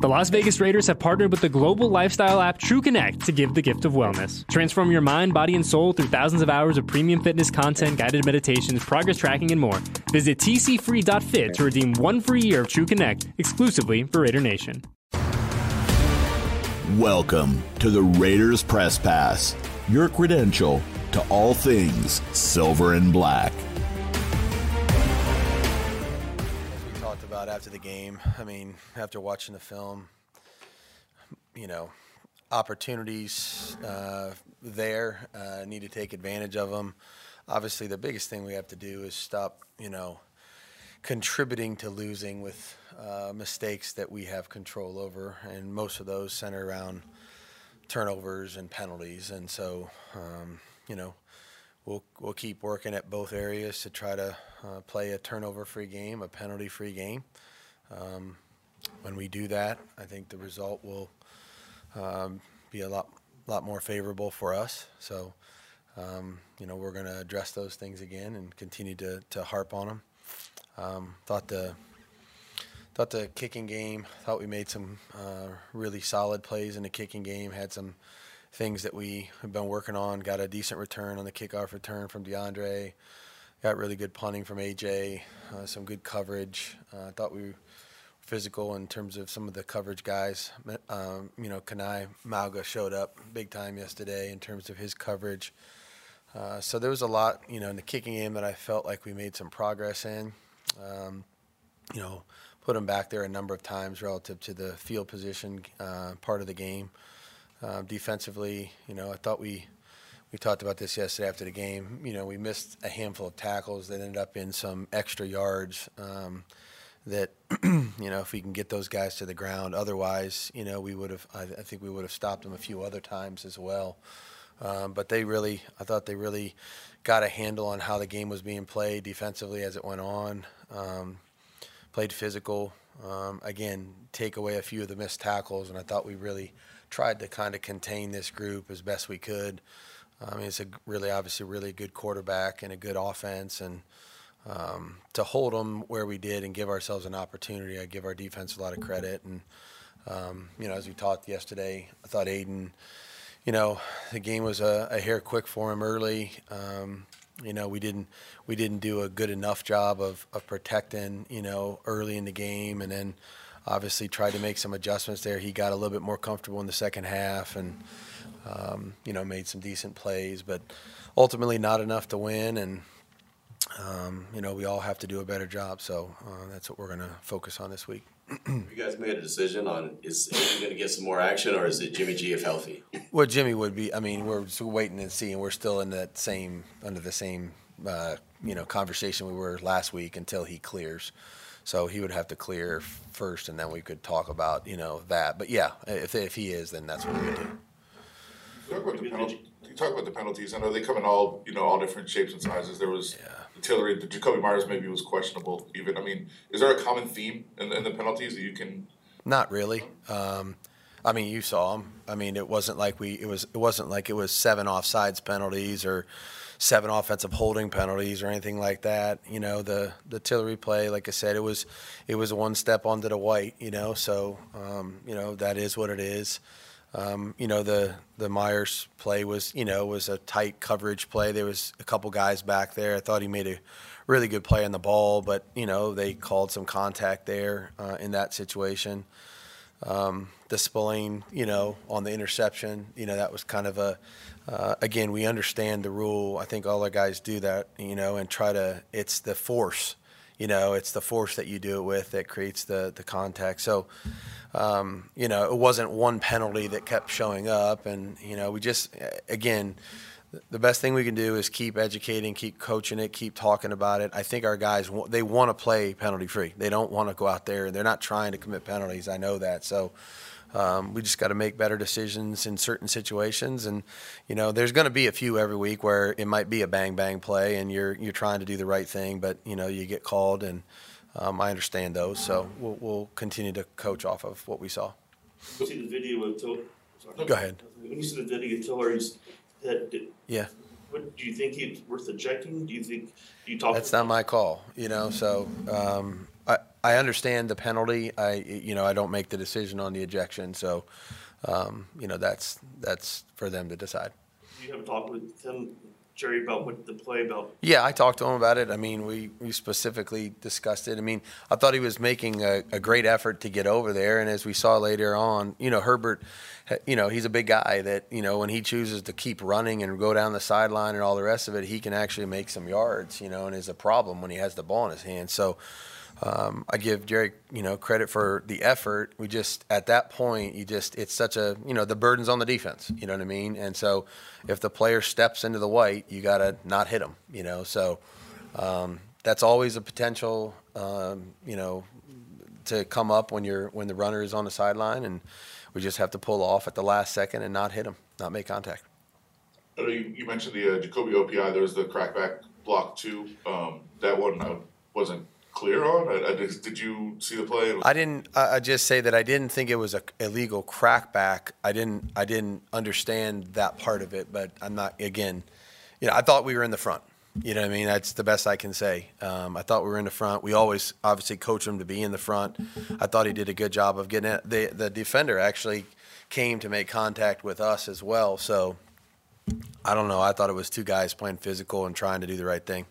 The Las Vegas Raiders have partnered with the global lifestyle app True Connect to give the gift of wellness. Transform your mind, body, and soul through thousands of hours of premium fitness content, guided meditations, progress tracking, and more. Visit tcfree.fit to redeem one free year of True Connect exclusively for Raider Nation. Welcome to the Raiders Press Pass, your credential to all things silver and black. About after the game. I mean, after watching the film, you know, opportunities uh, there. Uh, need to take advantage of them. Obviously, the biggest thing we have to do is stop, you know, contributing to losing with uh, mistakes that we have control over, and most of those center around turnovers and penalties. And so, um, you know, we'll we'll keep working at both areas to try to uh, play a turnover-free game, a penalty-free game. Um, when we do that, I think the result will um, be a lot lot more favorable for us. So, um, you know, we're going to address those things again and continue to, to harp on them. Um, thought the thought the kicking game. Thought we made some uh, really solid plays in the kicking game. Had some things that we have been working on. Got a decent return on the kickoff return from DeAndre. Got really good punting from AJ. Uh, some good coverage. I uh, thought we were physical in terms of some of the coverage guys. Um, you know, Kanai Mauga showed up big time yesterday in terms of his coverage. Uh, so there was a lot, you know, in the kicking game that I felt like we made some progress in. Um, you know, put him back there a number of times relative to the field position uh, part of the game. Uh, defensively, you know, I thought we we talked about this yesterday after the game. You know, we missed a handful of tackles that ended up in some extra yards. Um, that you know, if we can get those guys to the ground, otherwise, you know, we would have. I, I think we would have stopped them a few other times as well. Um, but they really, I thought they really got a handle on how the game was being played defensively as it went on. Um, played physical. Um, again, take away a few of the missed tackles, and I thought we really tried to kind of contain this group as best we could. I mean, it's a really, obviously, really good quarterback and a good offense, and um, to hold them where we did and give ourselves an opportunity, I give our defense a lot of credit. And um, you know, as we talked yesterday, I thought Aiden, you know, the game was a, a hair quick for him early. Um, you know, we didn't we didn't do a good enough job of, of protecting, you know, early in the game, and then obviously tried to make some adjustments there. He got a little bit more comfortable in the second half, and um, you know, made some decent plays, but ultimately not enough to win. And um, you know, we all have to do a better job. So uh, that's what we're going to focus on this week. you guys made a decision on is he going to get some more action or is it Jimmy G if healthy? Well, Jimmy would be. I mean, we're waiting and seeing. We're still in that same under the same uh, you know conversation we were last week until he clears. So he would have to clear first, and then we could talk about you know that. But yeah, if if he is, then that's what we would do. Talk about the penalty. Talk about the penalties. I know they come in all you know all different shapes and sizes. There was. Yeah Tillery, the Jakobi Meyers maybe was questionable. Even I mean, is there a common theme in, in the penalties that you can? Not really. Um, I mean, you saw them. I mean, it wasn't like we. It was. It wasn't like it was seven offsides penalties or seven offensive holding penalties or anything like that. You know, the the Tillery play, like I said, it was it was one step onto the white. You know, so um, you know that is what it is. Um, you know, the the Meyers play was you know was a tight coverage play. There was a couple guys back there. I thought he made a really good play on the ball, but you know they called some contact there uh, in that situation. Um, the Spillane, you know, on the interception, you know, that was kind of a. Uh, again, we understand the rule. I think all our guys do that, you know, and try to. It's the force, you know, it's the force that you do it with that creates the the contact. So um, you know, it wasn't one penalty that kept showing up. And, you know, we just, again, the best thing we can do is keep educating, keep coaching it, keep talking about it. I think our guys, they want to play penalty free. They don't want to go out there and they're not trying to commit penalties. I know that. So, um, we just got to make better decisions in certain situations, and you know, there's going to be a few every week where it might be a bang bang play, and you're you're trying to do the right thing, but you know, you get called, and um, I understand those, so we'll, we'll continue to coach off of what we saw. See the video of Tiller. Go ahead. When you see the video of Tiller's head, Yeah, what do you think it's worth ejecting? Do you think do you talk? that's not my call, you know. So um, I I understand the penalty. I, you know, I don't make the decision on the ejection. So, um, you know, that's that's for them to decide. You have talked with him, Jerry, about what the play about, Yeah, I talked to him about it. I mean, we, we specifically discussed it. I mean, I thought he was making a, a great effort to get over there. And as we saw later on, you know, Herbert, you know, he's a big guy that, you know, when he chooses to keep running and go down the sideline and all the rest of it, he can actually make some yards, you know, and is a problem when he has the ball in his hand. So, um, I give Jerry, you know, credit for the effort. We just at that point, you just it's such a you know the burden's on the defense. You know what I mean? And so if the player steps into the white, you got to not hit him. You know, so um, that's always a potential. Um, you know, to come up when you're when the runner is on the sideline, and we just have to pull off at the last second and not hit him, not make contact. Know you, mentioned the uh, Jakobi OPI. There was the crackback block too. Um, that one I wasn't clear on. I, I just, did you see the play? I didn't. I just say that I didn't think it was a illegal crackback. I didn't. I didn't understand that part of it. But I'm not. Again, you know, I thought we were in the front. You know what I mean? That's the best I can say. Um, I thought we were in the front. We always obviously coach him to be in the front. I thought he did a good job of getting it. The the defender actually came to make contact with us as well. So I don't know. I thought it was two guys playing physical and trying to do the right thing.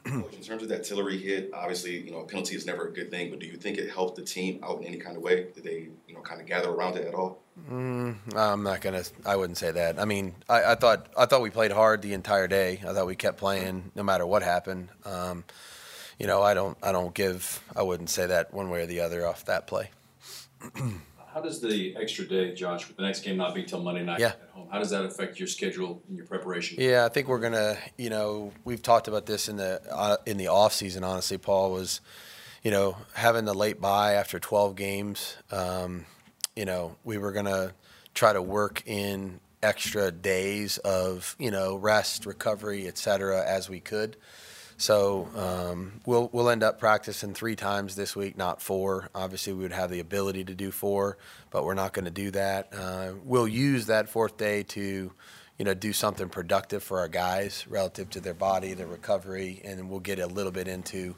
In terms of that Tillery hit, obviously, you know, a penalty is never a good thing, but do you think it helped the team out in any kind of way? Did they, you know, kind of gather around it at all? I'm not gonna. I wouldn't say that. I mean, I, I thought I thought we played hard the entire day. I thought we kept playing no matter what happened. Um, you know, I don't. I don't give. I wouldn't say that one way or the other off that play. How does the extra day, Josh, with the next game not being till Monday night Yeah. at home, how does that affect your schedule and your preparation? Yeah, I think we're gonna. You know, we've talked about this in the uh, in the off season. Honestly, Paul was, you know, having the late bye after 12 games. Um, you know, we were gonna try to work in extra days of you know rest, recovery, et cetera, as we could. So um, we'll we'll end up practicing three times this week, not four. Obviously, we would have the ability to do four, but we're not going to do that. Uh, we'll use that fourth day to, you know, do something productive for our guys relative to their body, their recovery, and we'll get a little bit into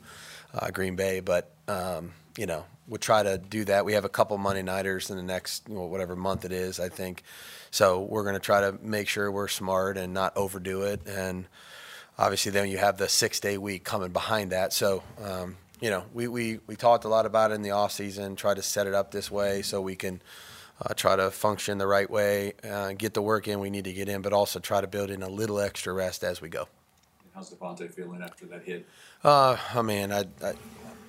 uh, Green Bay. But um, you know, we'll try to do that. We have a couple Monday nighters in the next you know, whatever month it is, I think. So we're going to try to make sure we're smart and not overdo it and obviously then you have the six day week coming behind that so um, you know we, we, we talked a lot about it in the off season try to set it up this way so we can uh, try to function the right way uh, get the work in we need to get in but also try to build in a little extra rest as we go How's Davante feeling after that hit? uh, I mean, I, I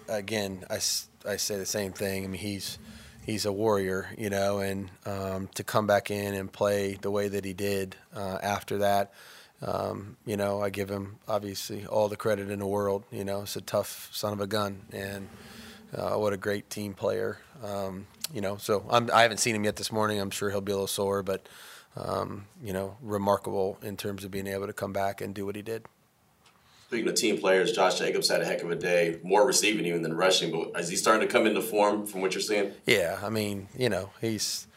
again, I, I say the same thing. I mean, he's he's a warrior, you know, and um, to come back in and play the way that he did uh, after that, um, you know, I give him obviously all the credit in the world. You know, it's a tough son of a gun, and uh, what a great team player. Um, you know, so I'm, I haven't seen him yet this morning. I'm sure he'll be a little sore, but um, you know, remarkable in terms of being able to come back and do what he did. Speaking of team players, Josh Jacobs had a heck of a day, more receiving even than rushing. But is he starting to come into form from what you're seeing? Yeah, I mean, you know, he's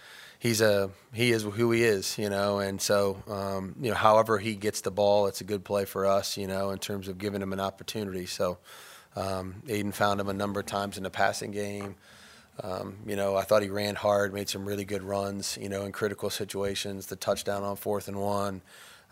he's a he is who he is, you know, and so um, you know, however he gets the ball, it's a good play for us, you know, in terms of giving him an opportunity. So um, Aiden found him a number of times in the passing game. Um, you know, I thought he ran hard, made some really good runs, you know, in critical situations. The touchdown on fourth and one,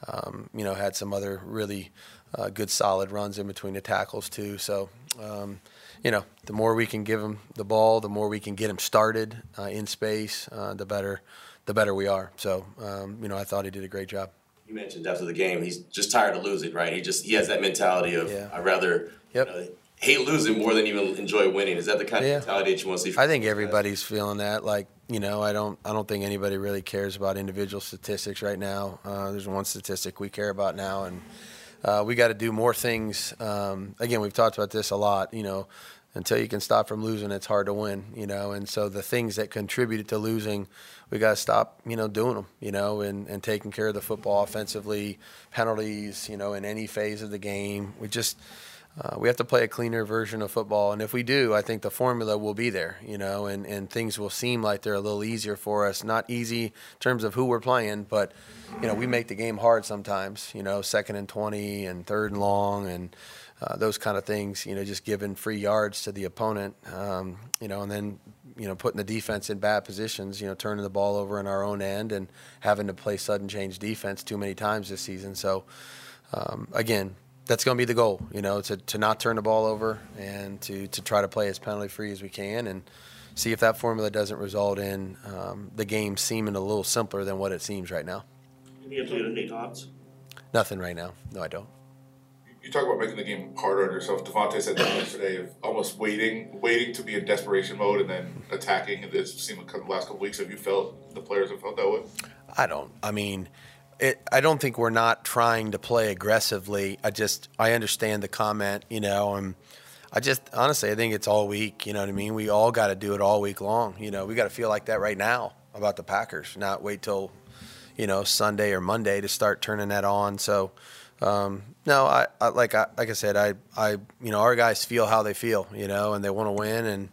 um, you know, had some other really uh, good solid runs in between the tackles too. So, um, you know, the more we can give him the ball, the more we can get him started uh, in space, uh, the better, the better we are. So, um, you know, I thought he did a great job. You mentioned after the game, he's just tired of losing, right? He just he has that mentality of Yeah. I'd rather Yep. you know, hate losing more than even enjoy winning. Is that the kind of mentality that you want to see? I think everybody's feeling that. Like, you know, I don't, I don't think anybody really cares about individual statistics right now. Uh, there's one statistic we care about now, and uh, we got to do more things. Um, again, we've talked about this a lot. You know, until you can stop from losing, it's hard to win. You know, and so the things that contributed to losing, we got to stop. You know, doing them. You know, and and taking care of the football offensively, penalties. You know, in any phase of the game, we just. Uh, we have to play a cleaner version of football, and if we do, I think the formula will be there, you know, and, and things will seem like they're a little easier for us. Not easy in terms of who we're playing, but you know, we make the game hard sometimes. You know, second and twenty and third and long, and uh, those kind of things. You know, just giving free yards to the opponent. Um, you know, and then you know putting the defense in bad positions. You know, turning the ball over in our own end and having to play sudden change defense too many times this season. So um, again. That's going to be the goal, you know, to, to not turn the ball over and to, to try to play as penalty free as we can. And see if that formula doesn't result in um, the game seeming a little simpler than what it seems right now. Any update on Nate Hobbs? Nothing right now. No, I don't. You talk about making the game harder on yourself. Davante said that yesterday of almost waiting, waiting to be in desperation mode and then attacking. It seemed like the last couple weeks. Have you felt the players have felt that way? I don't. I mean, it, I don't think we're not trying to play aggressively. I just I understand the comment, you know, and I just honestly I think it's all week. You know what I mean? We all got to do it all week long. You know, we got to feel like that right now about the Packers, not wait till you know Sunday or Monday to start turning that on. So. Um, no, I, I like I like I said, I, I you know our guys feel how they feel, you know, and they want to win. And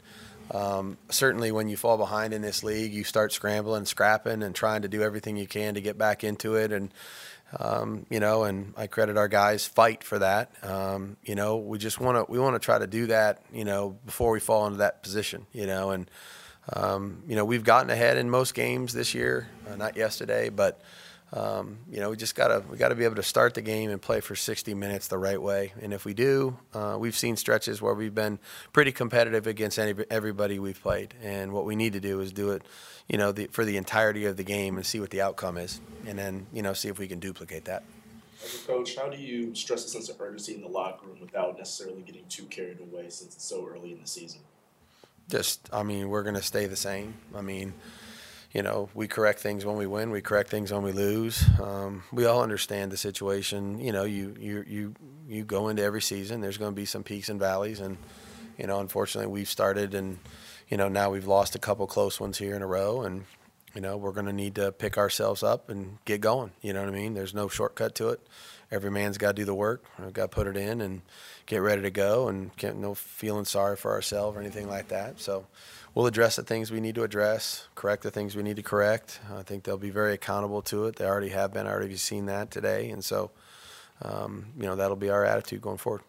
um, certainly, when you fall behind in this league, you start scrambling, scrapping, and trying to do everything you can to get back into it. And um, you know, and I credit our guys fight for that. Um, you know, we just want to we want to try to do that. You know, before we fall into that position. You know, and um, you know we've gotten ahead in most games this year, uh, not yesterday, but. Um, you know, we just gotta we gotta be able to start the game and play for 60 minutes the right way. And if we do, uh, we've seen stretches where we've been pretty competitive against any, everybody we've played. And what we need to do is do it, you know, the, for the entirety of the game and see what the outcome is, and then you know see if we can duplicate that. As a coach, how do you stress a sense of urgency in the locker room without necessarily getting too carried away since it's so early in the season? Just, I mean, we're going to stay the same. I mean you know, we correct things when we win, we correct things when we lose. Um, we all understand the situation. You know, you you you you go into every season. There's going to be some peaks and valleys, and you know, unfortunately, we've started and you know now we've lost a couple close ones here in a row, and you know we're going to need to pick ourselves up and get going. You know what I mean? There's no shortcut to it. Every man's got to do the work. We've got to put it in and get ready to go, and no feeling sorry for ourselves or anything like that. So we'll address the things we need to address, correct the things we need to correct. I think they'll be very accountable to it. They already have been. I already have seen that today, and so um, you know that'll be our attitude going forward.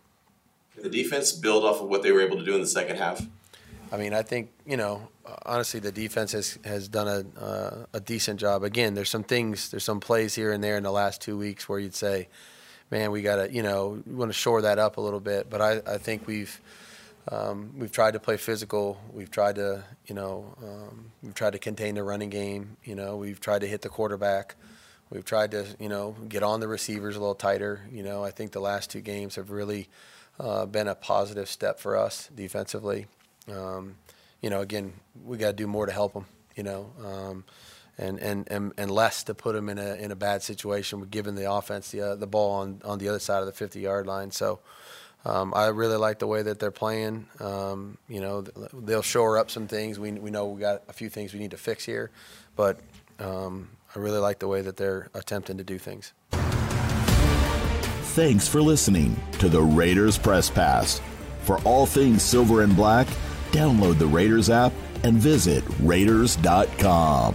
The defense build off of what they were able to do in the second half. I mean, I think you know, honestly, the defense has has done a uh, a decent job. Again, there's some things, there's some plays here and there in the last two weeks where you'd say, man, we got to, you know, we want to shore that up a little bit. But I, I think we've um, we've tried to play physical. We've tried to, you know, um, we've tried to contain the running game. You know, we've tried to hit the quarterback. We've tried to, you know, get on the receivers a little tighter. You know, I think the last two games have really uh, been a positive step for us defensively. Um, you know, again, we got to do more to help them. You know, um, and, and, and, and less to put them in a in a bad situation, giving the offense the uh, the ball on on the other side of the 50 yard line. So. Um, I really like the way that they're playing. Um, you know, they'll shore up some things. We, we know we got a few things we need to fix here, but um, I really like the way that they're attempting to do things. Thanks for listening to the Raiders Press Pass. For all things silver and black, download the Raiders app and visit Raiders.com.